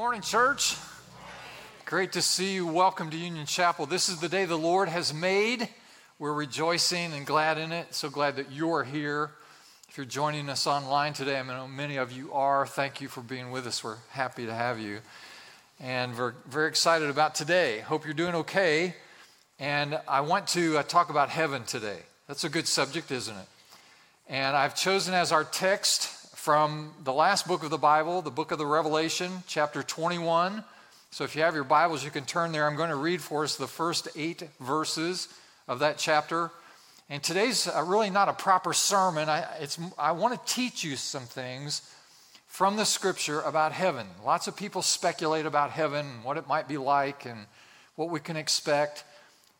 morning, church. Great to see you. Welcome to Union Chapel. This is the day the Lord has made. We're rejoicing and glad in it. So glad that you're here. If you're joining us online today, I know many of you are. Thank you for being with us. We're happy to have you. And we're very excited about today. Hope you're doing okay. And I want to uh, talk about heaven today. That's a good subject, isn't it? And I've chosen as our text from the last book of the Bible, the book of the Revelation, chapter 21. So if you have your Bibles, you can turn there. I'm going to read for us the first eight verses of that chapter. And today's uh, really not a proper sermon. I, I want to teach you some things from the scripture about heaven. Lots of people speculate about heaven, what it might be like, and what we can expect.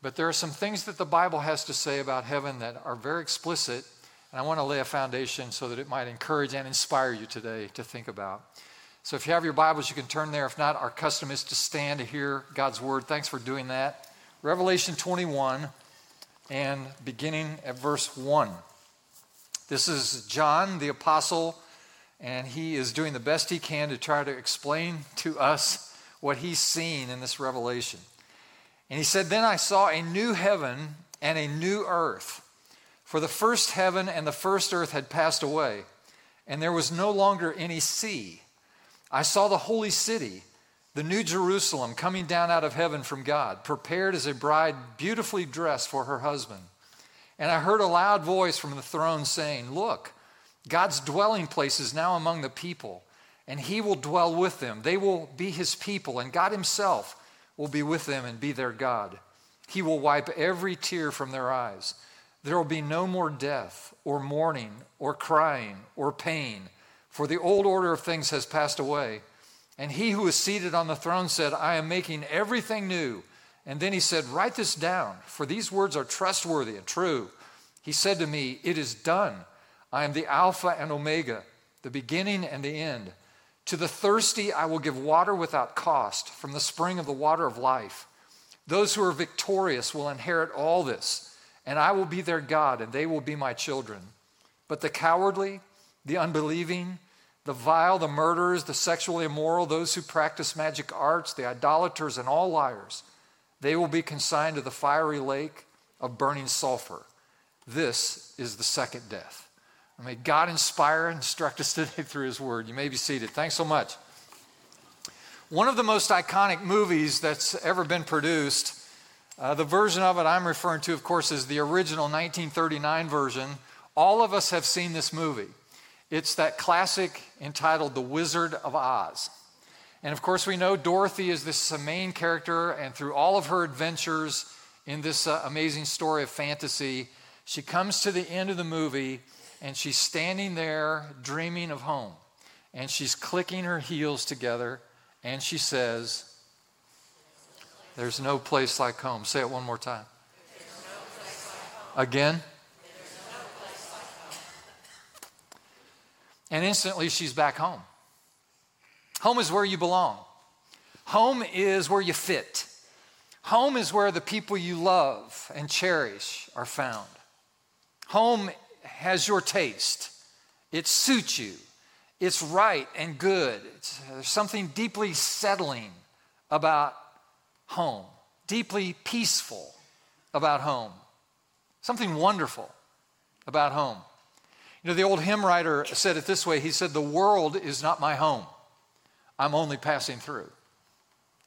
But there are some things that the Bible has to say about heaven that are very explicit. And I want to lay a foundation so that it might encourage and inspire you today to think about. So if you have your Bibles, you can turn there. If not, our custom is to stand to hear God's word. Thanks for doing that. Revelation 21 and beginning at verse 1. This is John the apostle, and he is doing the best he can to try to explain to us what he's seen in this revelation. And he said, Then I saw a new heaven and a new earth. For the first heaven and the first earth had passed away, and there was no longer any sea. I saw the holy city, the new Jerusalem, coming down out of heaven from God, prepared as a bride beautifully dressed for her husband. And I heard a loud voice from the throne saying, Look, God's dwelling place is now among the people, and he will dwell with them. They will be his people, and God himself will be with them and be their God. He will wipe every tear from their eyes. There will be no more death, or mourning, or crying, or pain, for the old order of things has passed away. And he who is seated on the throne said, I am making everything new. And then he said, Write this down, for these words are trustworthy and true. He said to me, It is done. I am the Alpha and Omega, the beginning and the end. To the thirsty, I will give water without cost from the spring of the water of life. Those who are victorious will inherit all this and I will be their God, and they will be my children. But the cowardly, the unbelieving, the vile, the murderers, the sexually immoral, those who practice magic arts, the idolaters, and all liars, they will be consigned to the fiery lake of burning sulfur. This is the second death. may God inspire and instruct us today through His Word. You may be seated. Thanks so much. One of the most iconic movies that's ever been produced uh, the version of it I'm referring to, of course, is the original 1939 version. All of us have seen this movie. It's that classic entitled The Wizard of Oz. And of course, we know Dorothy is this main character, and through all of her adventures in this uh, amazing story of fantasy, she comes to the end of the movie and she's standing there dreaming of home. And she's clicking her heels together and she says, there's no place like home. Say it one more time. Again. And instantly she's back home. Home is where you belong. Home is where you fit. Home is where the people you love and cherish are found. Home has your taste, it suits you, it's right and good. It's, there's something deeply settling about home, deeply peaceful about home, something wonderful about home. You know, the old hymn writer said it this way He said, The world is not my home, I'm only passing through.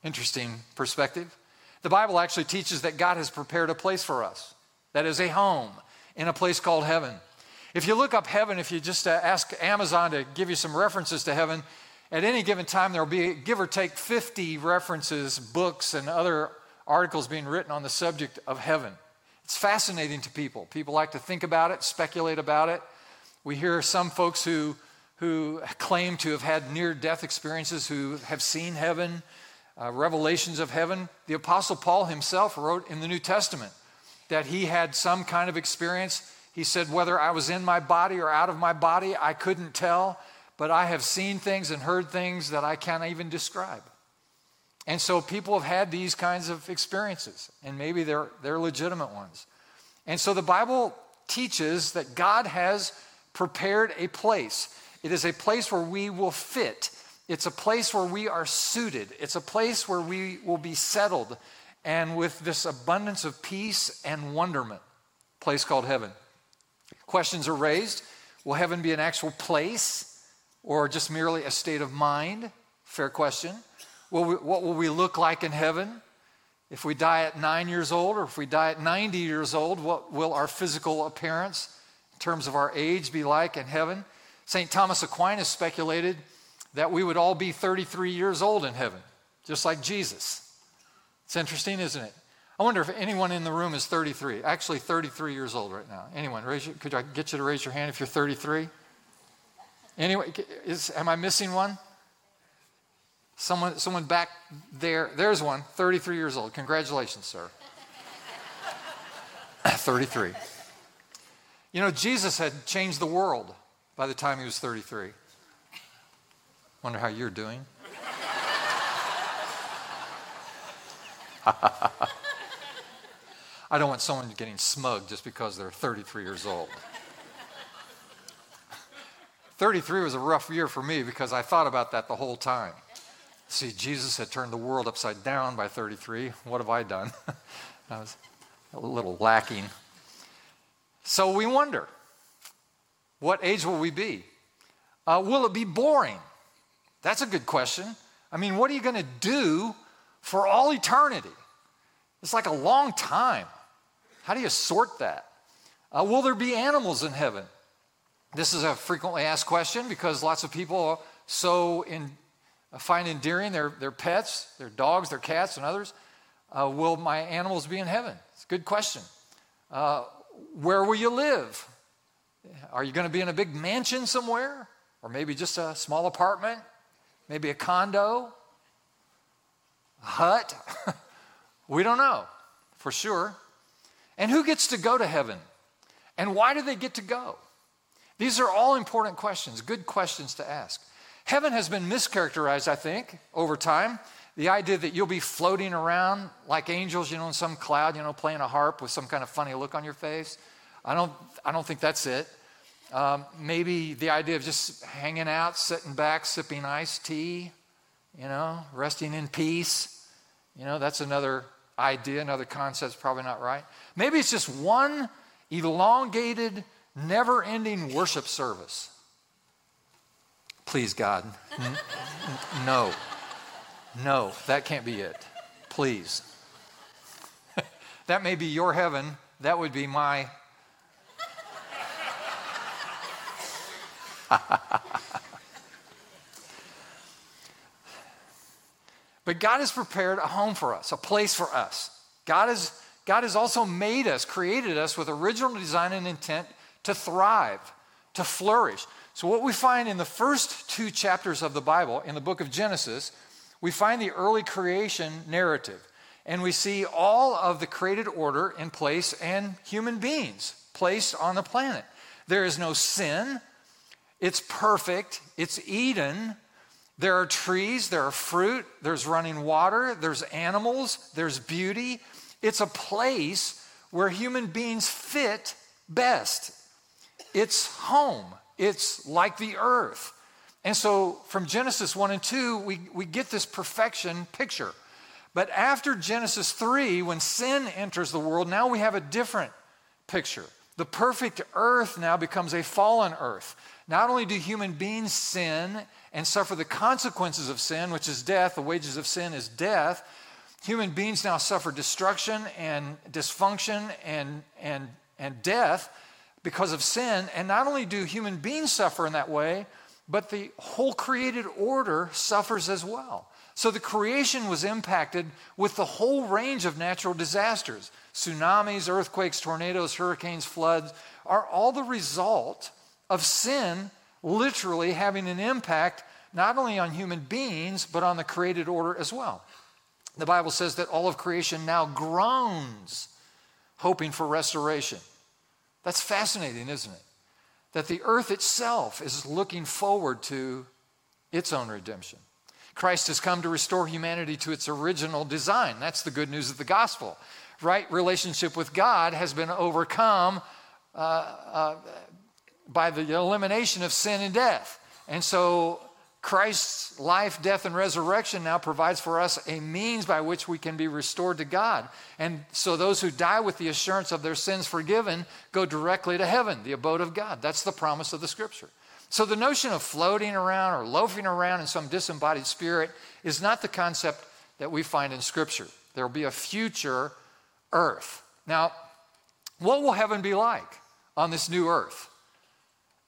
Interesting perspective. The Bible actually teaches that God has prepared a place for us that is a home in a place called heaven. If you look up heaven, if you just uh, ask Amazon to give you some references to heaven, at any given time, there will be, give or take, 50 references, books, and other articles being written on the subject of heaven. It's fascinating to people. People like to think about it, speculate about it. We hear some folks who, who claim to have had near death experiences who have seen heaven, uh, revelations of heaven. The Apostle Paul himself wrote in the New Testament that he had some kind of experience. He said, Whether I was in my body or out of my body, I couldn't tell but I have seen things and heard things that I can't even describe. And so people have had these kinds of experiences, and maybe they're, they're legitimate ones. And so the Bible teaches that God has prepared a place. It is a place where we will fit it's a place where we are suited, it's a place where we will be settled, and with this abundance of peace and wonderment, place called heaven. Questions are raised Will heaven be an actual place or just merely a state of mind? Fair question. Will we, what will we look like in heaven? If we die at nine years old or if we die at 90 years old, what will our physical appearance in terms of our age be like in heaven? St. Thomas Aquinas speculated that we would all be 33 years old in heaven, just like Jesus. It's interesting, isn't it? I wonder if anyone in the room is 33, actually 33 years old right now. Anyone, raise your, could I get you to raise your hand if you're 33? Anyway, is, am I missing one? Someone, someone back there, there's one, 33 years old. Congratulations, sir. 33. You know, Jesus had changed the world by the time he was 33. Wonder how you're doing. I don't want someone getting smug just because they're 33 years old. 33 was a rough year for me because I thought about that the whole time. See, Jesus had turned the world upside down by 33. What have I done? I was a little lacking. So we wonder what age will we be? Uh, will it be boring? That's a good question. I mean, what are you going to do for all eternity? It's like a long time. How do you sort that? Uh, will there be animals in heaven? This is a frequently asked question because lots of people so in, find endearing their, their pets, their dogs, their cats, and others. Uh, will my animals be in heaven? It's a good question. Uh, where will you live? Are you going to be in a big mansion somewhere? Or maybe just a small apartment? Maybe a condo? A hut? we don't know for sure. And who gets to go to heaven? And why do they get to go? These are all important questions, good questions to ask. Heaven has been mischaracterized, I think, over time. The idea that you'll be floating around like angels, you know, in some cloud, you know, playing a harp with some kind of funny look on your face. I don't, I don't think that's it. Um, maybe the idea of just hanging out, sitting back, sipping iced tea, you know, resting in peace. You know, that's another idea, another concept, probably not right. Maybe it's just one elongated, never ending worship service. Please, God. No. No, that can't be it. Please. that may be your heaven. That would be my. But God has prepared a home for us, a place for us. God has, God has also made us, created us with original design and intent to thrive, to flourish. So, what we find in the first two chapters of the Bible, in the book of Genesis, we find the early creation narrative. And we see all of the created order in place and human beings placed on the planet. There is no sin, it's perfect, it's Eden, there are trees, there are fruit, there's running water, there's animals, there's beauty. It's a place where human beings fit best. It's home, it's like the earth. And so from Genesis 1 and 2, we, we get this perfection picture. But after Genesis 3, when sin enters the world, now we have a different picture. The perfect earth now becomes a fallen earth. Not only do human beings sin and suffer the consequences of sin, which is death, the wages of sin is death, human beings now suffer destruction and dysfunction and, and, and death because of sin. And not only do human beings suffer in that way, but the whole created order suffers as well. So the creation was impacted with the whole range of natural disasters. Tsunamis, earthquakes, tornadoes, hurricanes, floods are all the result of sin literally having an impact not only on human beings, but on the created order as well. The Bible says that all of creation now groans, hoping for restoration. That's fascinating, isn't it? That the earth itself is looking forward to its own redemption. Christ has come to restore humanity to its original design. That's the good news of the gospel. Right relationship with God has been overcome uh, uh, by the elimination of sin and death. And so Christ's life, death, and resurrection now provides for us a means by which we can be restored to God. And so those who die with the assurance of their sins forgiven go directly to heaven, the abode of God. That's the promise of the scripture. So the notion of floating around or loafing around in some disembodied spirit is not the concept that we find in scripture. There will be a future earth. Now, what will heaven be like on this new earth?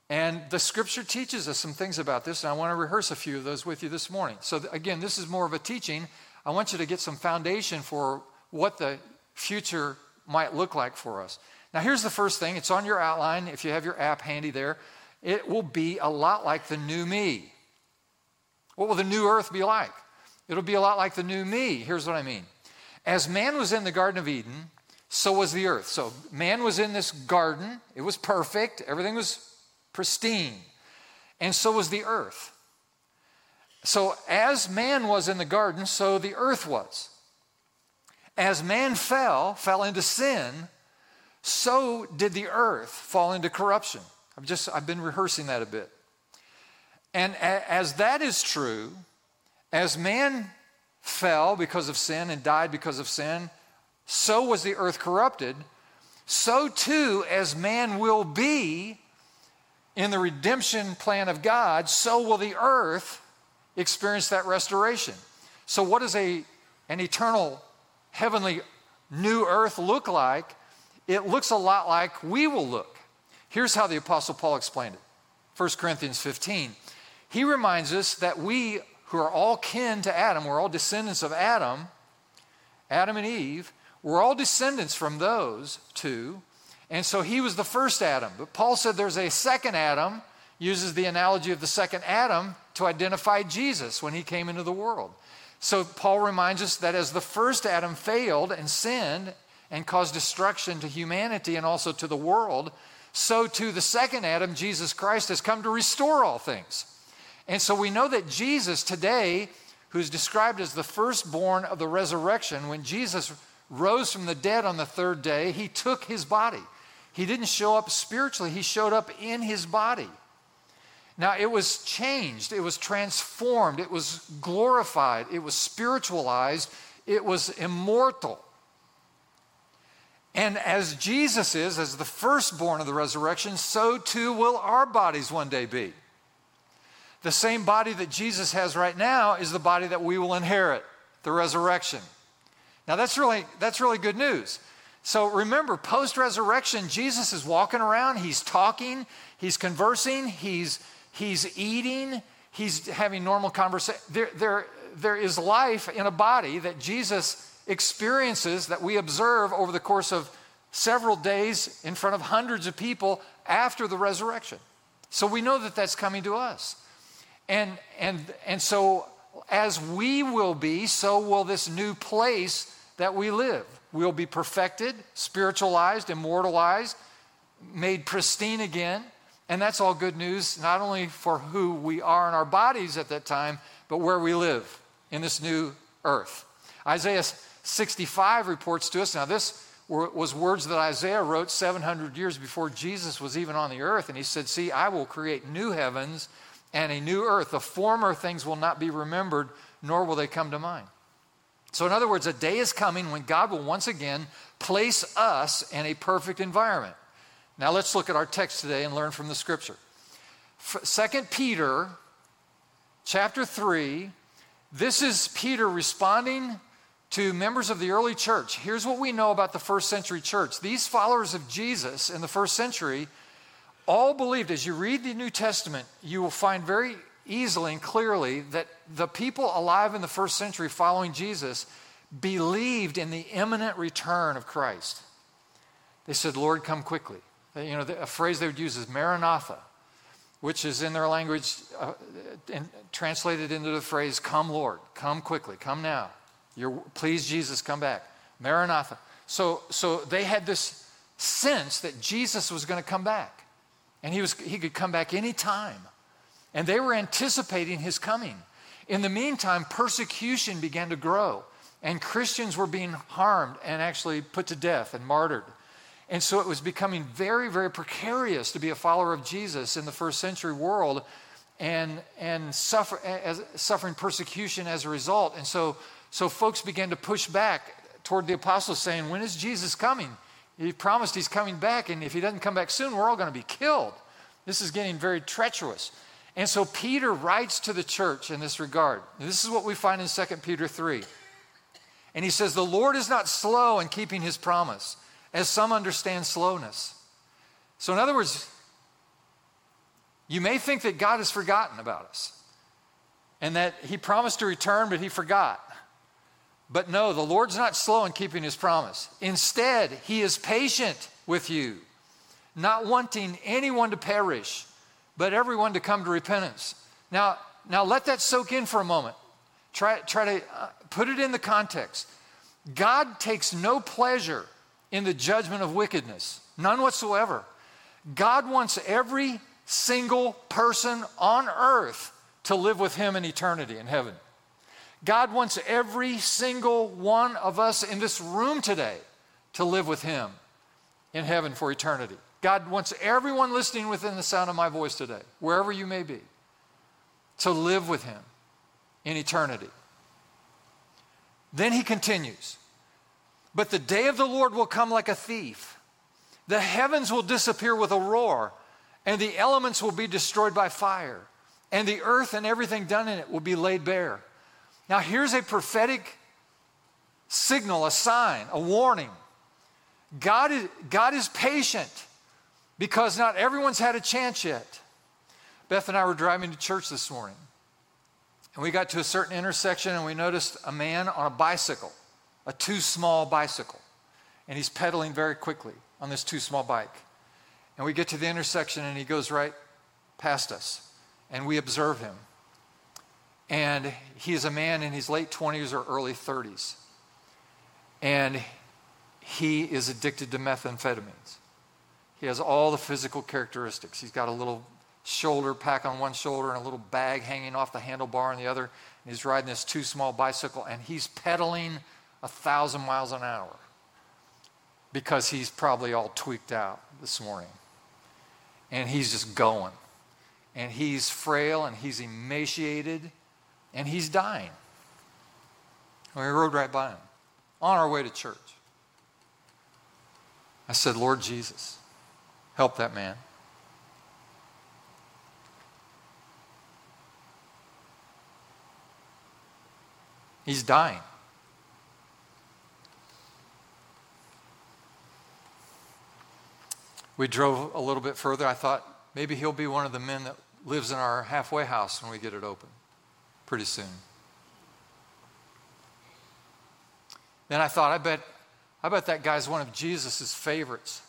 And the scripture teaches us some things about this, and I want to rehearse a few of those with you this morning. So, again, this is more of a teaching. I want you to get some foundation for what the future might look like for us. Now, here's the first thing it's on your outline if you have your app handy there. It will be a lot like the new me. What will the new earth be like? It'll be a lot like the new me. Here's what I mean. As man was in the Garden of Eden, so was the earth. So man was in this garden, it was perfect, everything was pristine. And so was the earth. So, as man was in the garden, so the earth was. As man fell, fell into sin, so did the earth fall into corruption. I've just I've been rehearsing that a bit. And as that is true, as man fell because of sin and died because of sin, so was the earth corrupted. So too, as man will be in the redemption plan of God, so will the earth experience that restoration. So, what does a, an eternal, heavenly new earth look like? It looks a lot like we will look. Here's how the Apostle Paul explained it 1 Corinthians 15. He reminds us that we, who are all kin to Adam, we're all descendants of Adam, Adam and Eve, we're all descendants from those two. And so he was the first Adam. But Paul said there's a second Adam, uses the analogy of the second Adam to identify Jesus when he came into the world. So Paul reminds us that as the first Adam failed and sinned and caused destruction to humanity and also to the world, so too the second Adam, Jesus Christ, has come to restore all things. And so we know that Jesus today, who's described as the firstborn of the resurrection, when Jesus rose from the dead on the third day, he took his body. He didn't show up spiritually, he showed up in his body. Now, it was changed, it was transformed, it was glorified, it was spiritualized, it was immortal. And as Jesus is, as the firstborn of the resurrection, so too will our bodies one day be. The same body that Jesus has right now is the body that we will inherit, the resurrection. Now that's really that's really good news so remember, post resurrection, Jesus is walking around, he's talking, he's conversing, he's, he's eating, he's having normal conversation. There, there, there is life in a body that Jesus experiences that we observe over the course of several days in front of hundreds of people after the resurrection. So we know that that's coming to us. And, and, and so, as we will be, so will this new place that we live. We'll be perfected, spiritualized, immortalized, made pristine again. And that's all good news, not only for who we are in our bodies at that time, but where we live in this new earth. Isaiah 65 reports to us. Now, this was words that Isaiah wrote 700 years before Jesus was even on the earth. And he said, See, I will create new heavens and a new earth. The former things will not be remembered, nor will they come to mind. So, in other words, a day is coming when God will once again place us in a perfect environment. Now, let's look at our text today and learn from the scripture. 2 Peter chapter 3, this is Peter responding to members of the early church. Here's what we know about the first century church. These followers of Jesus in the first century all believed, as you read the New Testament, you will find very easily and clearly that the people alive in the first century following Jesus believed in the imminent return of Christ. They said, Lord, come quickly. You know, a phrase they would use is Maranatha, which is in their language uh, in, translated into the phrase, Come, Lord, come quickly, come now. You're, please, Jesus, come back. Maranatha. So, so they had this sense that Jesus was going to come back, and he, was, he could come back any time. And they were anticipating his coming. In the meantime, persecution began to grow, and Christians were being harmed and actually put to death and martyred. And so it was becoming very, very precarious to be a follower of Jesus in the first century world. and, and suffer, as, suffering persecution as a result. And so, so folks began to push back toward the apostles, saying, When is Jesus coming? He promised he's coming back, and if he doesn't come back soon, we're all going to be killed. This is getting very treacherous. And so Peter writes to the church in this regard. This is what we find in 2 Peter 3. And he says, The Lord is not slow in keeping his promise, as some understand slowness. So, in other words, you may think that God has forgotten about us and that he promised to return, but he forgot. But no, the Lord's not slow in keeping his promise. Instead, he is patient with you, not wanting anyone to perish, but everyone to come to repentance. Now, now let that soak in for a moment. Try, try to uh, put it in the context. God takes no pleasure in the judgment of wickedness, none whatsoever. God wants every single person on earth to live with Him in eternity in heaven. God wants every single one of us in this room today to live with Him in heaven for eternity. God wants everyone listening within the sound of my voice today, wherever you may be, to live with Him in eternity. Then he continues, But the day of the Lord will come like a thief. The heavens will disappear with a roar, and the elements will be destroyed by fire, and the earth and everything done in it will be laid bare. Now, here's a prophetic signal, a sign, a warning. God is, God is patient because not everyone's had a chance yet. Beth and I were driving to church this morning. And we got to a certain intersection and we noticed a man on a bicycle, a too small bicycle. And he's pedaling very quickly on this too small bike. And we get to the intersection and he goes right past us. And we observe him. And he is a man in his late 20s or early 30s. And he is addicted to methamphetamines. He has all the physical characteristics. He's got a little shoulder pack on one shoulder and a little bag hanging off the handlebar on the other. And he's riding this too small bicycle and he's pedaling a thousand miles an hour because he's probably all tweaked out this morning. And he's just going. And he's frail and he's emaciated and he's dying. And we rode right by him on our way to church. I said, Lord Jesus, help that man. He's dying. We drove a little bit further. I thought maybe he'll be one of the men that lives in our halfway house when we get it open pretty soon. Then I thought, I bet, I bet that guy's one of Jesus' favorites.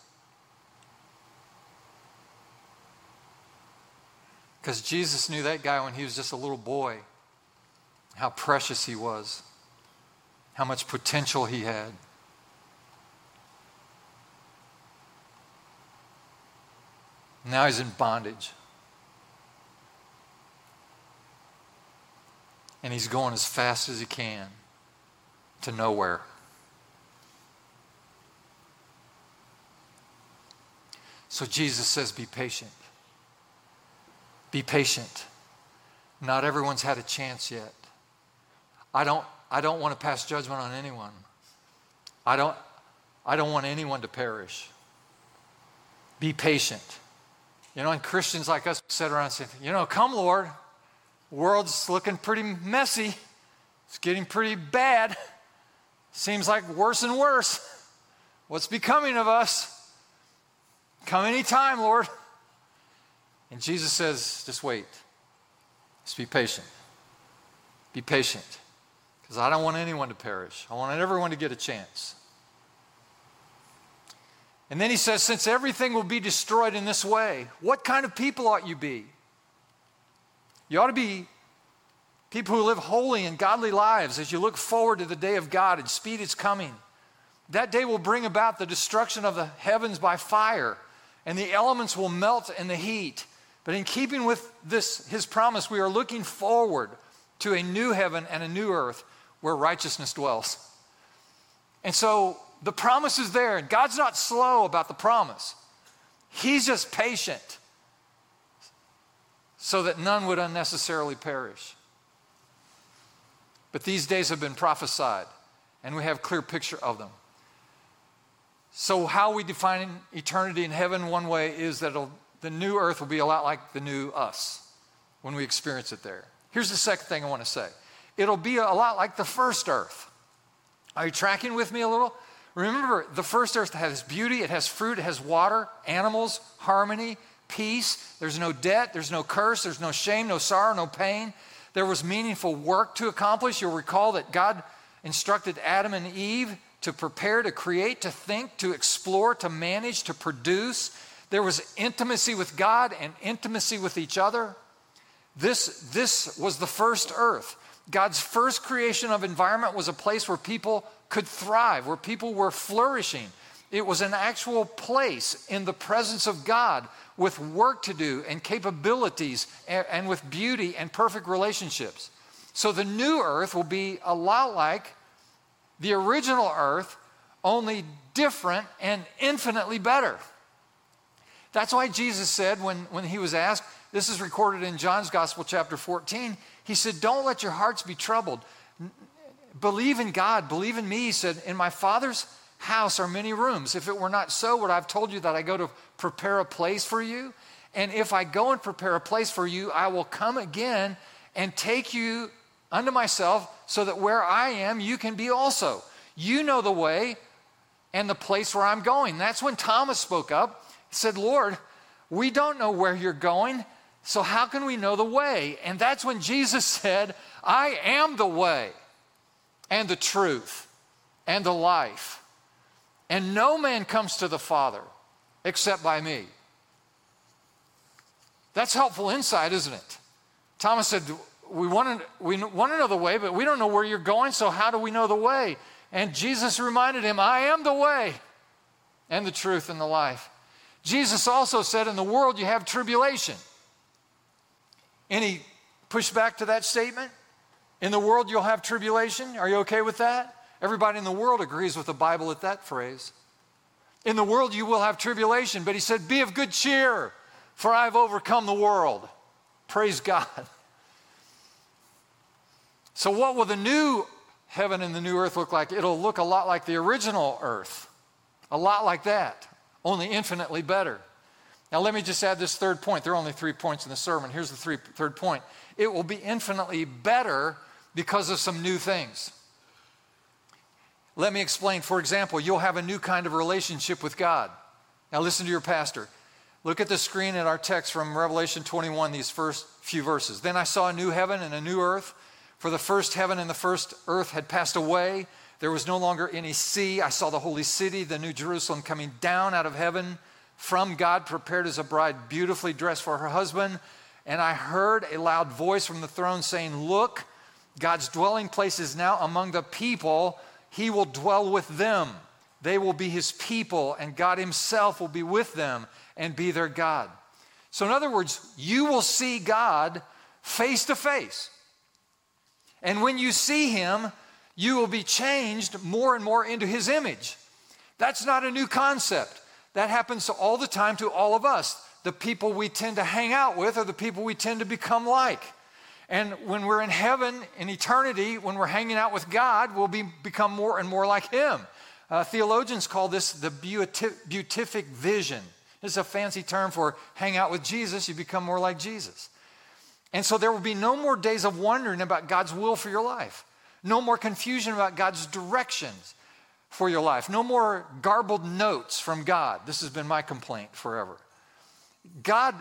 Because Jesus knew that guy when he was just a little boy how precious he was, how much potential he had. Now he's in bondage. And he's going as fast as he can to nowhere. So Jesus says, Be patient. Be patient. Not everyone's had a chance yet. I don't, I don't want to pass judgment on anyone. I don't, I don't want anyone to perish. Be patient. You know, and Christians like us sit around you know, come, Lord. World's looking pretty messy. It's getting pretty bad. Seems like worse and worse. What's becoming of us? Come anytime, Lord. And Jesus says, just wait. Just be patient. Be patient because I don't want anyone to perish. I want everyone to get a chance. And then he says, Since everything will be destroyed in this way, what kind of people ought you be? You ought to be people who live holy and godly lives as you look forward to the day of God and speed its coming. That day will bring about the destruction of the heavens by fire, and the elements will melt in the heat. But in keeping with this, his promise, we are looking forward to a new heaven and a new earth where righteousness dwells. And so the promise is there, and God's not slow about the promise. He's just patient. so that none would unnecessarily perish. But these days have been prophesied, and we have clear picture of them. So, how we define eternity in heaven, one way is that the new earth will be a lot like the new us when we experience it there. Here's the second thing I want to say it'll be a lot like the first earth. Are you tracking with me a little? Remember, the first earth has beauty, it has fruit, it has water, animals, harmony, peace. There's no debt, there's no curse, there's no shame, no sorrow, no pain. There was meaningful work to accomplish. You'll recall that God instructed Adam and Eve to prepare, to create, to think, to explore, to manage, to produce. There was intimacy with God and intimacy with each other. This, this was the first earth. God's first creation of environment was a place where people could thrive, where people were flourishing. It was an actual place in the presence of God with work to do and capabilities and, and with beauty and perfect relationships. So the new earth will be a lot like the original earth, only different and infinitely better. That's why Jesus said when, when he was asked, this is recorded in John's Gospel, chapter 14. He said, Don't let your hearts be troubled. Believe in God, believe in me. He said, In my Father's house are many rooms. If it were not so, would I have told you that I go to prepare a place for you? And if I go and prepare a place for you, I will come again and take you unto myself so that where I am, you can be also. You know the way and the place where I'm going. That's when Thomas spoke up, said, Lord, we don't know where you're going. So, how can we know the way? And that's when Jesus said, I am the way and the truth and the life. And no man comes to the Father except by me. That's helpful insight, isn't it? Thomas said, we want, to, we want to know the way, but we don't know where you're going, so how do we know the way? And Jesus reminded him, I am the way and the truth and the life. Jesus also said, In the world you have tribulation. Any pushback to that statement? In the world, you'll have tribulation. Are you okay with that? Everybody in the world agrees with the Bible at that phrase. In the world, you will have tribulation. But he said, Be of good cheer, for I've overcome the world. Praise God. So, what will the new heaven and the new earth look like? It'll look a lot like the original earth, a lot like that, only infinitely better. Now, let me just add this third point. There are only three points in the sermon. Here's the three, third point it will be infinitely better because of some new things. Let me explain. For example, you'll have a new kind of relationship with God. Now, listen to your pastor. Look at the screen at our text from Revelation 21, these first few verses. Then I saw a new heaven and a new earth, for the first heaven and the first earth had passed away. There was no longer any sea. I saw the holy city, the new Jerusalem, coming down out of heaven from God, prepared as a bride, beautifully dressed for her husband. And I heard a loud voice from the throne saying, Look, God's dwelling place is now among the people. He will dwell with them. They will be his people, and God himself will be with them and be their God. So, in other words, you will see God face to face. And when you see him, you will be changed more and more into his image. That's not a new concept. That happens all the time to all of us. The people we tend to hang out with are the people we tend to become like. And when we're in heaven, in eternity, when we're hanging out with God, we'll be, become more and more like Him. Uh, theologians call this the beatific vision. Is a fancy term for hang out with Jesus, you become more like Jesus. And so there will be no more days of wondering about God's will for your life, no more confusion about God's directions for your life. No more garbled notes from God. This has been my complaint forever. God,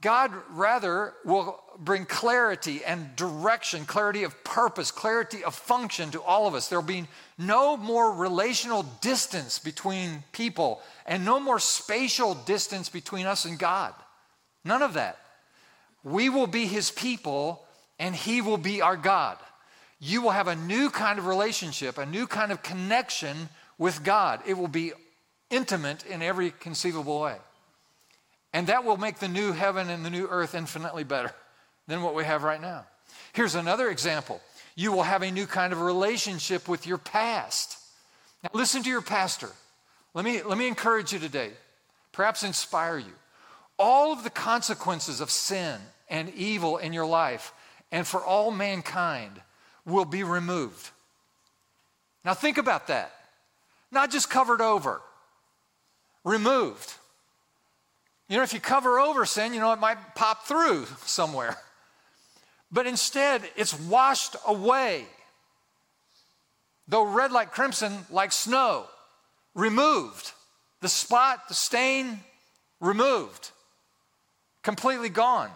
God rather will bring clarity and direction, clarity of purpose, clarity of function to all of us. There'll be no more relational distance between people and no more spatial distance between us and God. None of that. We will be his people and he will be our God you will have a new kind of relationship, a new kind of connection with God. It will be intimate in every conceivable way. And that will make the new heaven and the new earth infinitely better than what we have right now. Here's another example you will have a new kind of relationship with your past. Now, listen to your pastor. Let me, let me encourage you today, perhaps inspire you. All of the consequences of sin and evil in your life and for all mankind will be removed. Now, think about that. Not just covered over, removed. You know, if you cover over sin, you know, it might pop through somewhere. But instead, it's washed away. Though red like crimson, like snow, removed. The spot, the stain, removed. Completely gone.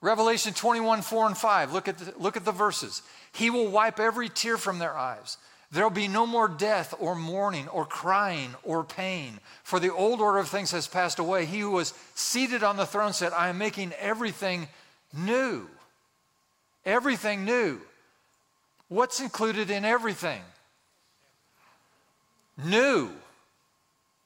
Revelation 21, 4 and 5. Look at the, look at the verses. He will wipe every tear from their eyes. There'll be no more death or mourning or crying or pain, for the old order of things has passed away. He who was seated on the throne said, I am making everything new. Everything new. What's included in everything? New.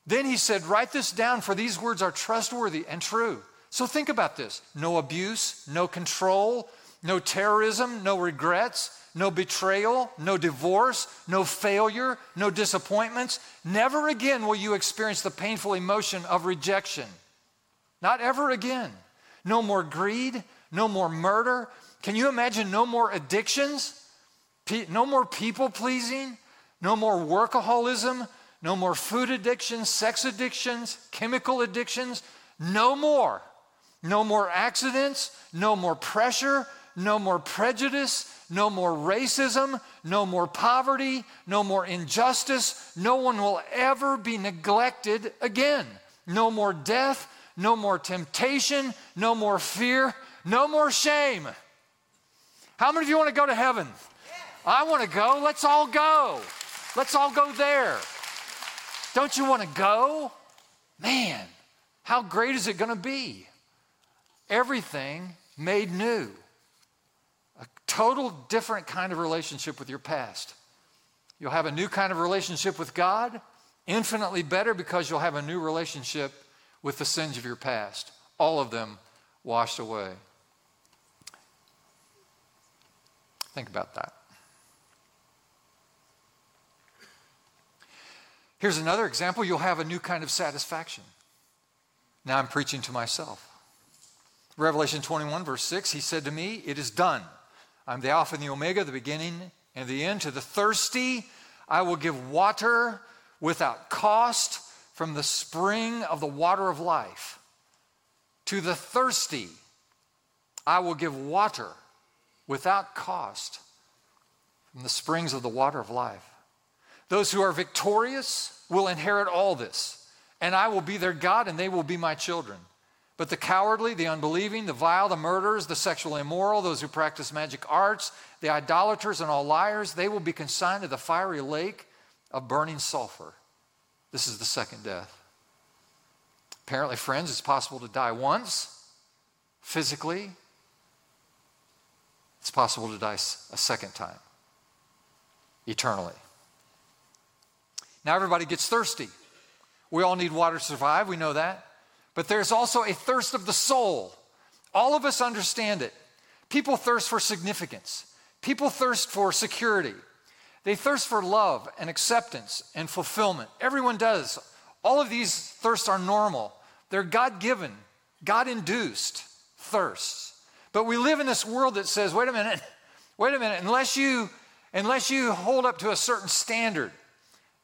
Then he said, Write this down, for these words are trustworthy and true. So think about this no abuse, no control, no terrorism, no regrets, no betrayal, no divorce, no failure, no disappointments. Never again will you experience the painful emotion of rejection. Not ever again. No more greed, no more murder. Can you imagine no more addictions? No more people pleasing, no more workaholism, no more food addictions, sex addictions, chemical addictions, no more. No more accidents, no more pressure, no more prejudice, no more racism, no more poverty, no more injustice. No one will ever be neglected again. No more death, no more temptation, no more fear, no more shame. How many of you want to go to heaven? I want to go. Let's all go. Let's all go there. Don't you want to go? Man, how great is it going to be? Everything made new. A total different kind of relationship with your past. You'll have a new kind of relationship with God, infinitely better because you'll have a new relationship with the sins of your past. All of them washed away. Think about that. Here's another example you'll have a new kind of satisfaction. Now I'm preaching to myself. Revelation 21, verse 6, he said to me, It is done. I'm the Alpha and the Omega, the beginning and the end. To the thirsty, I will give water without cost from the spring of the water of life. To the thirsty, I will give water without cost from the springs of the water of life. Those who are victorious will inherit all this, and I will be their God, and they will be my children. But the cowardly, the unbelieving, the vile, the murderers, the sexually immoral, those who practice magic arts, the idolaters, and all liars, they will be consigned to the fiery lake of burning sulfur. This is the second death. Apparently, friends, it's possible to die once, physically. It's possible to die a second time, eternally. Now everybody gets thirsty. We all need water to survive, we know that. But there's also a thirst of the soul. All of us understand it. People thirst for significance, people thirst for security. They thirst for love and acceptance and fulfillment. Everyone does. All of these thirsts are normal, they're God given, God induced thirsts. But we live in this world that says, wait a minute, wait a minute, unless you, unless you hold up to a certain standard,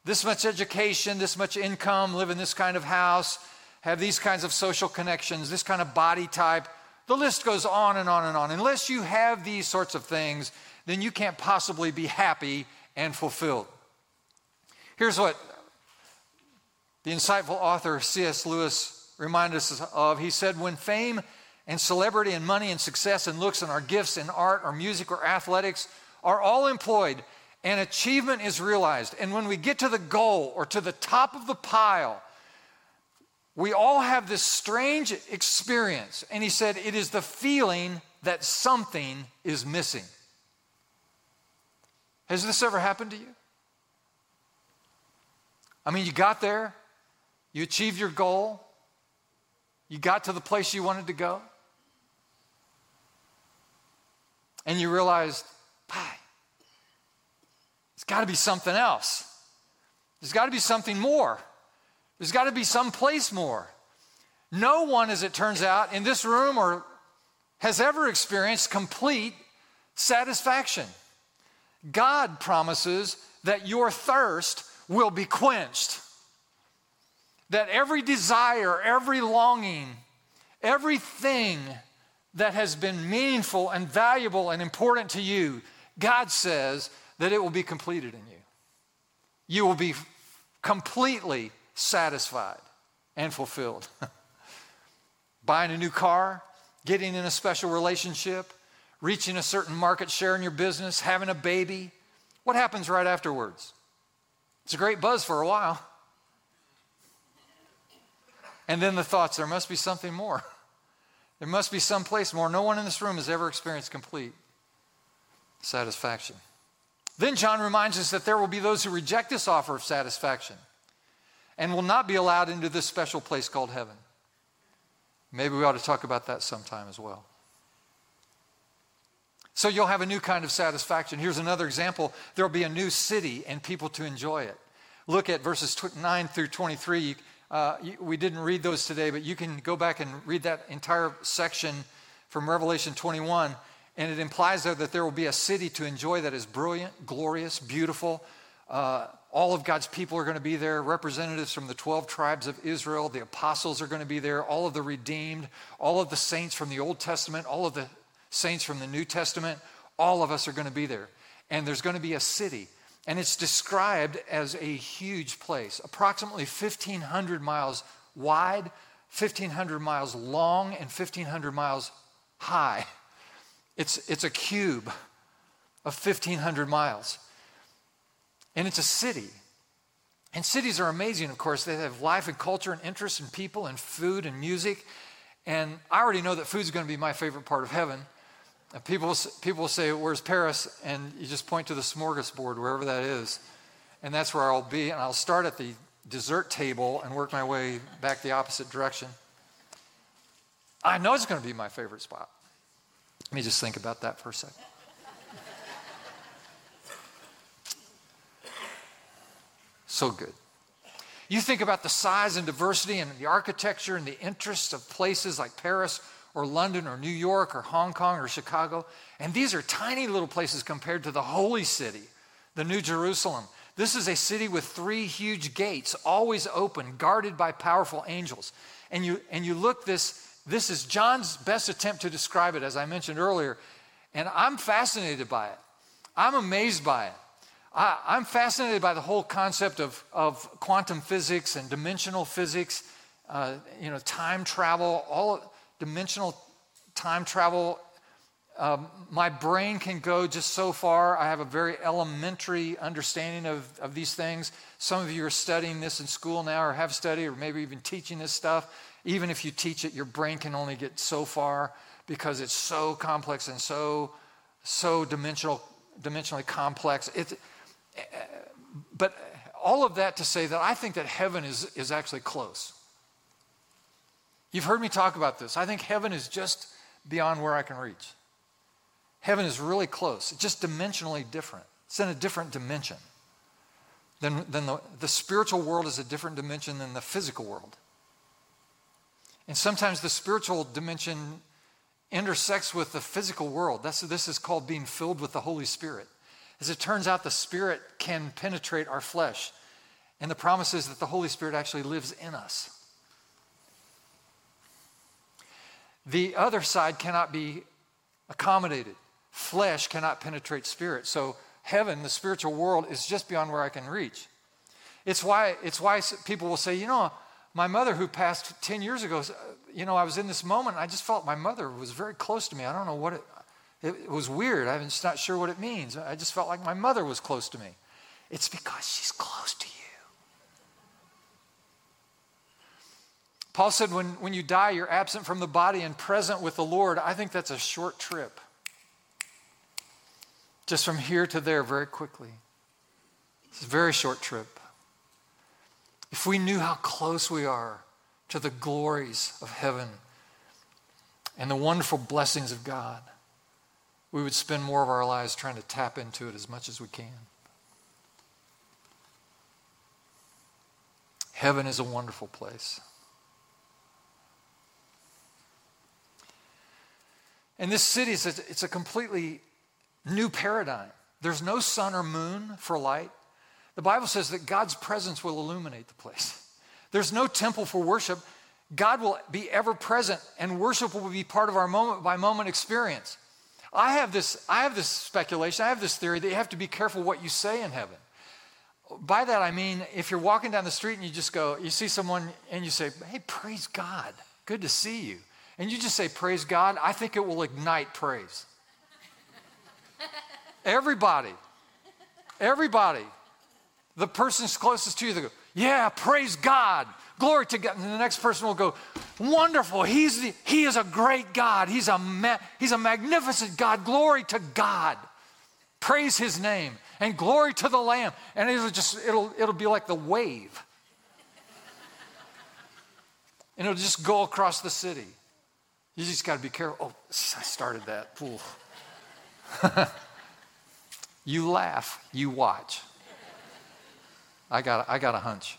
this much education, this much income, live in this kind of house, have these kinds of social connections, this kind of body type. The list goes on and on and on. Unless you have these sorts of things, then you can't possibly be happy and fulfilled. Here's what the insightful author C.S. Lewis reminded us of. He said, When fame and celebrity and money and success and looks and our gifts in art or music or athletics are all employed and achievement is realized. And when we get to the goal or to the top of the pile, we all have this strange experience. And he said, it is the feeling that something is missing. Has this ever happened to you? I mean, you got there, you achieved your goal, you got to the place you wanted to go, and you realized, it's got to be something else. There's got to be something more. There's got to be some place more. No one, as it turns out, in this room or has ever experienced complete satisfaction. God promises that your thirst will be quenched, that every desire, every longing, everything that has been meaningful and valuable and important to you, God says that it will be completed in you. You will be completely satisfied and fulfilled. Buying a new car, getting in a special relationship, reaching a certain market share in your business, having a baby. What happens right afterwards? It's a great buzz for a while. And then the thoughts there must be something more. There must be some place more. No one in this room has ever experienced complete satisfaction. Then John reminds us that there will be those who reject this offer of satisfaction and will not be allowed into this special place called heaven. Maybe we ought to talk about that sometime as well. So you'll have a new kind of satisfaction. Here's another example there'll be a new city and people to enjoy it. Look at verses 9 through 23. Uh, we didn't read those today, but you can go back and read that entire section from Revelation 21. And it implies there that there will be a city to enjoy that is brilliant, glorious, beautiful. Uh, all of God's people are going to be there. Representatives from the 12 tribes of Israel, the apostles are going to be there. All of the redeemed, all of the saints from the Old Testament, all of the saints from the New Testament, all of us are going to be there. And there's going to be a city. And it's described as a huge place, approximately 1,500 miles wide, 1,500 miles long, and 1,500 miles high. It's, it's a cube of 1,500 miles. And it's a city. And cities are amazing, of course. They have life and culture and interest and people and food and music. And I already know that food's going to be my favorite part of heaven. Uh, people, people say, Where's Paris? And you just point to the smorgasbord, wherever that is. And that's where I'll be. And I'll start at the dessert table and work my way back the opposite direction. I know it's going to be my favorite spot. Let me just think about that for a second. So good. You think about the size and diversity and the architecture and the interests of places like Paris or London or New York or Hong Kong or Chicago. And these are tiny little places compared to the holy city, the New Jerusalem. This is a city with three huge gates, always open, guarded by powerful angels. And you, and you look this, this is John's best attempt to describe it, as I mentioned earlier. And I'm fascinated by it. I'm amazed by it. I, am fascinated by the whole concept of, of quantum physics and dimensional physics, uh, you know, time travel, all dimensional time travel. Um, my brain can go just so far. I have a very elementary understanding of, of these things. Some of you are studying this in school now, or have studied, or maybe even teaching this stuff. Even if you teach it, your brain can only get so far because it's so complex and so so dimensional, dimensionally complex. It's, but all of that to say that I think that heaven is, is actually close. You've heard me talk about this. I think heaven is just beyond where I can reach. Heaven is really close, it's just dimensionally different. It's in a different dimension. Than, than the, the spiritual world is a different dimension than the physical world. And sometimes the spiritual dimension intersects with the physical world. That's, this is called being filled with the Holy Spirit. As it turns out, the Spirit can penetrate our flesh. And the promise is that the Holy Spirit actually lives in us. The other side cannot be accommodated. Flesh cannot penetrate spirit. So heaven, the spiritual world, is just beyond where I can reach. It's why, it's why people will say, you know, my mother who passed 10 years ago, you know, I was in this moment, I just felt my mother was very close to me. I don't know what it, it was weird. I'm just not sure what it means. I just felt like my mother was close to me. It's because she's close to you. Paul said, when, when you die, you're absent from the body and present with the Lord. I think that's a short trip. Just from here to there, very quickly. It's a very short trip. If we knew how close we are to the glories of heaven and the wonderful blessings of God, we would spend more of our lives trying to tap into it as much as we can. Heaven is a wonderful place. And this city is a, it's a completely new paradigm. There's no sun or moon for light. The Bible says that God's presence will illuminate the place. There's no temple for worship. God will be ever present, and worship will be part of our moment by moment experience. I have this, I have this speculation, I have this theory that you have to be careful what you say in heaven. By that I mean, if you're walking down the street and you just go, you see someone and you say, Hey, praise God, good to see you. And you just say, Praise God, I think it will ignite praise. Everybody, everybody, the person's closest to you, they go, Yeah, praise God. Glory to God. And the next person will go, Wonderful. He's the, he is a great God. He's a, ma- he's a magnificent God. Glory to God. Praise his name. And glory to the Lamb. And it'll just, it'll, it'll be like the wave. and it'll just go across the city. You just got to be careful. Oh, I started that. you laugh, you watch. I got, I got a hunch.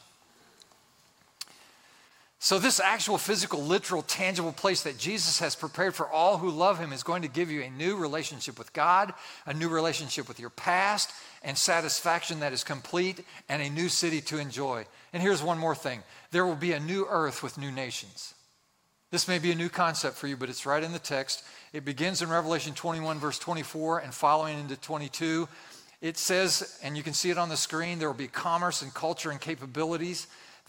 So, this actual physical, literal, tangible place that Jesus has prepared for all who love him is going to give you a new relationship with God, a new relationship with your past, and satisfaction that is complete, and a new city to enjoy. And here's one more thing there will be a new earth with new nations. This may be a new concept for you, but it's right in the text. It begins in Revelation 21, verse 24, and following into 22. It says, and you can see it on the screen, there will be commerce and culture and capabilities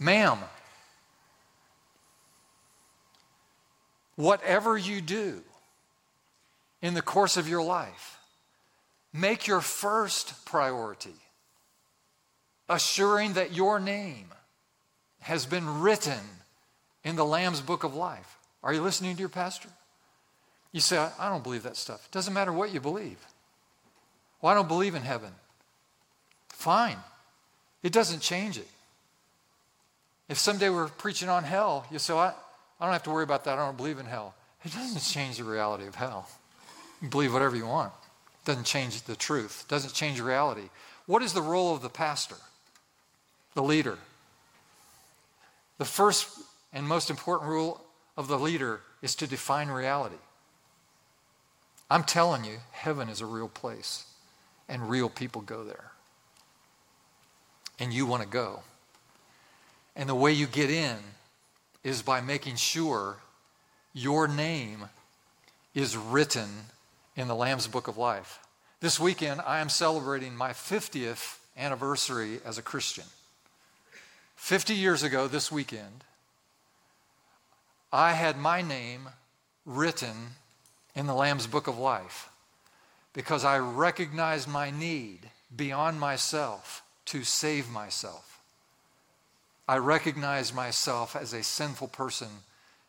Ma'am, whatever you do in the course of your life, make your first priority assuring that your name has been written in the Lamb's book of life. Are you listening to your pastor? You say, I don't believe that stuff. It doesn't matter what you believe. Well, I don't believe in heaven. Fine. It doesn't change it. If someday we're preaching on hell, you say, I, I don't have to worry about that. I don't believe in hell. It doesn't change the reality of hell. You believe whatever you want. It doesn't change the truth. It doesn't change reality. What is the role of the pastor, the leader? The first and most important rule of the leader is to define reality. I'm telling you, heaven is a real place, and real people go there. And you want to go. And the way you get in is by making sure your name is written in the Lamb's Book of Life. This weekend, I am celebrating my 50th anniversary as a Christian. 50 years ago, this weekend, I had my name written in the Lamb's Book of Life because I recognized my need beyond myself to save myself. I recognized myself as a sinful person,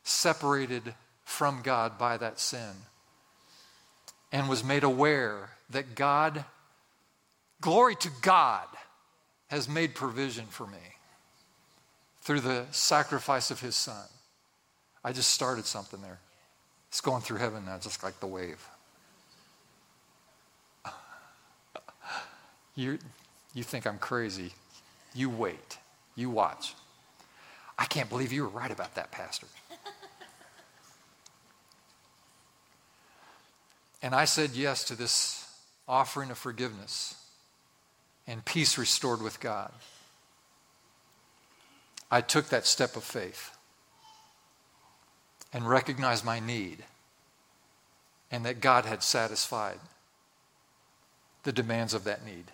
separated from God by that sin, and was made aware that God, glory to God, has made provision for me through the sacrifice of his son. I just started something there. It's going through heaven now, just like the wave. you, you think I'm crazy. You wait. You watch. I can't believe you were right about that, Pastor. and I said yes to this offering of forgiveness and peace restored with God. I took that step of faith and recognized my need and that God had satisfied the demands of that need.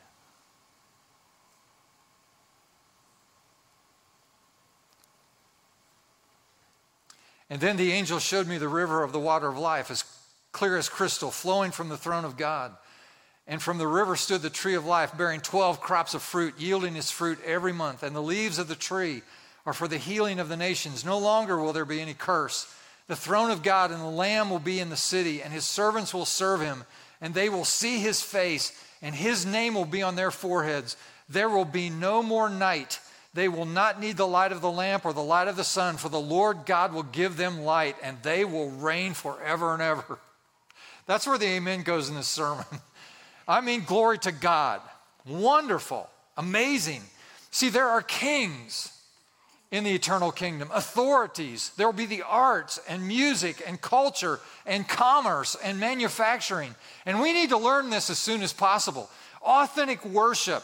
And then the angel showed me the river of the water of life, as clear as crystal, flowing from the throne of God. And from the river stood the tree of life, bearing 12 crops of fruit, yielding its fruit every month. And the leaves of the tree are for the healing of the nations. No longer will there be any curse. The throne of God and the Lamb will be in the city, and his servants will serve him, and they will see his face, and his name will be on their foreheads. There will be no more night. They will not need the light of the lamp or the light of the sun, for the Lord God will give them light, and they will reign forever and ever. That's where the amen goes in this sermon. I mean, glory to God. Wonderful, amazing. See, there are kings in the eternal kingdom, authorities. There will be the arts and music and culture and commerce and manufacturing. And we need to learn this as soon as possible. Authentic worship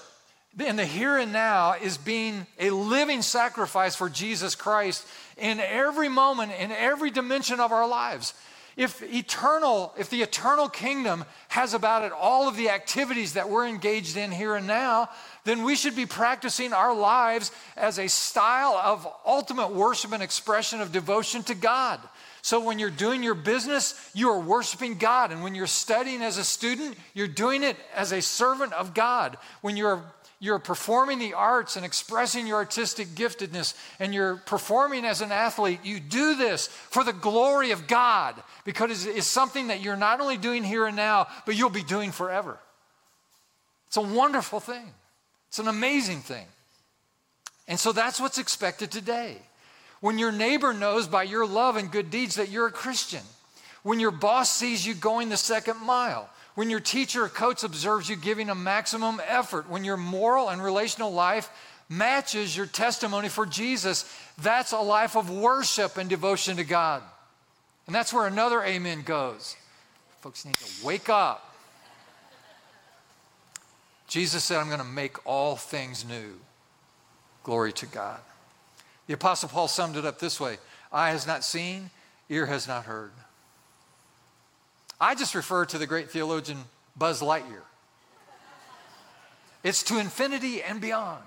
in the here and now is being a living sacrifice for Jesus Christ in every moment, in every dimension of our lives. If eternal, if the eternal kingdom has about it all of the activities that we're engaged in here and now, then we should be practicing our lives as a style of ultimate worship and expression of devotion to God. So when you're doing your business, you are worshiping God. And when you're studying as a student, you're doing it as a servant of God. When you're you're performing the arts and expressing your artistic giftedness and you're performing as an athlete, you do this for the glory of God because it's something that you're not only doing here and now, but you'll be doing forever. It's a wonderful thing, it's an amazing thing. And so that's what's expected today. When your neighbor knows by your love and good deeds that you're a Christian, when your boss sees you going the second mile, when your teacher or coach observes you giving a maximum effort, when your moral and relational life matches your testimony for Jesus, that's a life of worship and devotion to God. And that's where another amen goes. Folks need to wake up. Jesus said, I'm going to make all things new. Glory to God. The Apostle Paul summed it up this way Eye has not seen, ear has not heard. I just refer to the great theologian Buzz Lightyear. It's to infinity and beyond.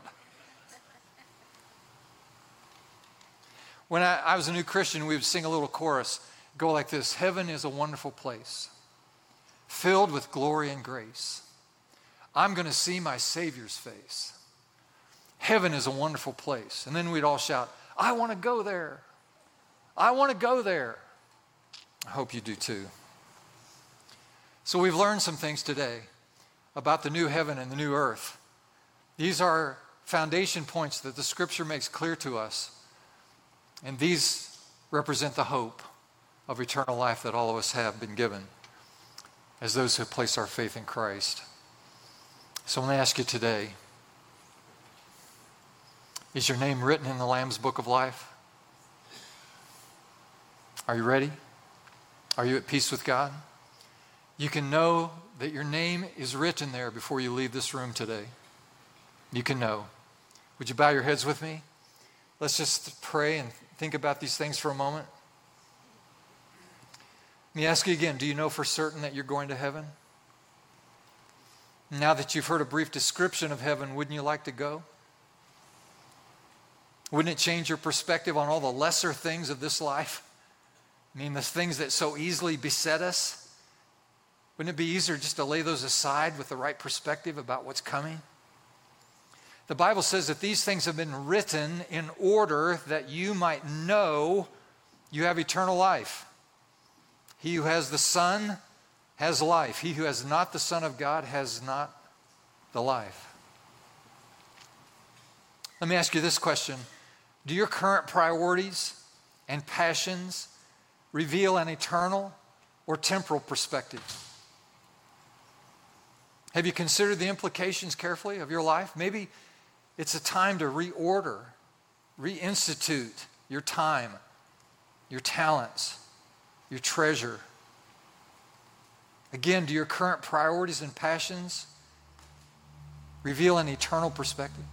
When I, I, was a new Christian, we would sing a little chorus, go like this Heaven is a wonderful place, filled with glory and grace. I'm going to see my Savior's face. Heaven is a wonderful place. And then we'd all shout, I want to go there. I want to go there. I hope you do too. So we've learned some things today about the new heaven and the new earth. These are foundation points that the scripture makes clear to us. And these represent the hope of eternal life that all of us have been given as those who place our faith in Christ. So I want to ask you today is your name written in the Lamb's book of life? Are you ready? Are you at peace with God? You can know that your name is written there before you leave this room today. You can know. Would you bow your heads with me? Let's just pray and think about these things for a moment. Let me ask you again do you know for certain that you're going to heaven? Now that you've heard a brief description of heaven, wouldn't you like to go? Wouldn't it change your perspective on all the lesser things of this life? I mean, the things that so easily beset us? Wouldn't it be easier just to lay those aside with the right perspective about what's coming? The Bible says that these things have been written in order that you might know you have eternal life. He who has the Son has life. He who has not the Son of God has not the life. Let me ask you this question Do your current priorities and passions reveal an eternal or temporal perspective? Have you considered the implications carefully of your life? Maybe it's a time to reorder, reinstitute your time, your talents, your treasure. Again, do your current priorities and passions reveal an eternal perspective?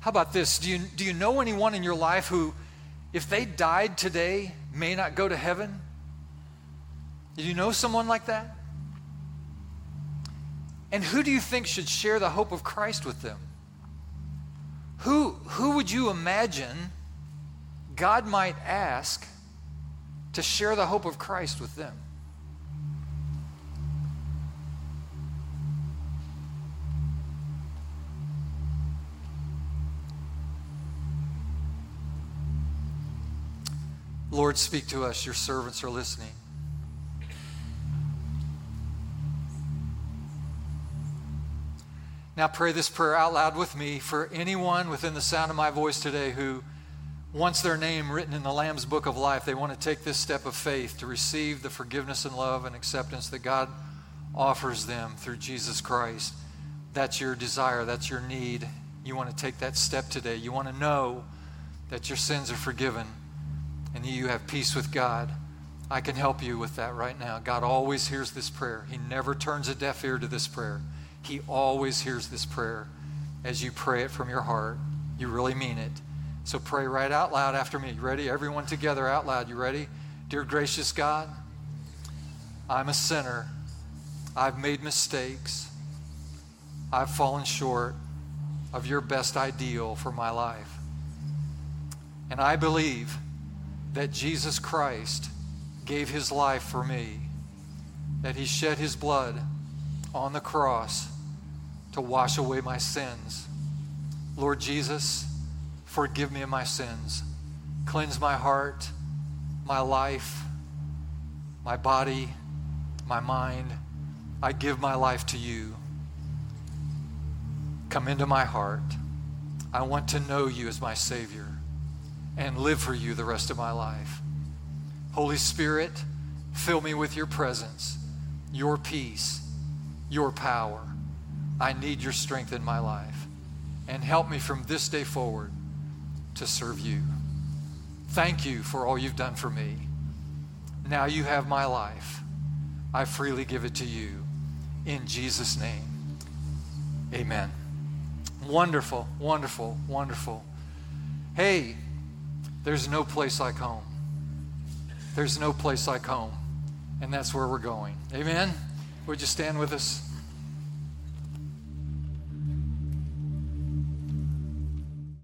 How about this? Do you, do you know anyone in your life who, if they died today, may not go to heaven? Did you know someone like that? And who do you think should share the hope of Christ with them? Who, who would you imagine God might ask to share the hope of Christ with them? Lord, speak to us. Your servants are listening. Now, pray this prayer out loud with me for anyone within the sound of my voice today who wants their name written in the Lamb's book of life. They want to take this step of faith to receive the forgiveness and love and acceptance that God offers them through Jesus Christ. That's your desire, that's your need. You want to take that step today. You want to know that your sins are forgiven and you have peace with God. I can help you with that right now. God always hears this prayer, He never turns a deaf ear to this prayer. He always hears this prayer as you pray it from your heart. You really mean it. So pray right out loud after me. You ready? Everyone together out loud. You ready? Dear gracious God, I'm a sinner. I've made mistakes. I've fallen short of your best ideal for my life. And I believe that Jesus Christ gave his life for me, that he shed his blood on the cross to wash away my sins. Lord Jesus, forgive me of my sins. Cleanse my heart, my life, my body, my mind. I give my life to you. Come into my heart. I want to know you as my Savior and live for you the rest of my life. Holy Spirit, fill me with your presence, your peace, your power. I need your strength in my life. And help me from this day forward to serve you. Thank you for all you've done for me. Now you have my life. I freely give it to you. In Jesus' name, amen. Wonderful, wonderful, wonderful. Hey, there's no place like home. There's no place like home. And that's where we're going. Amen? Would you stand with us?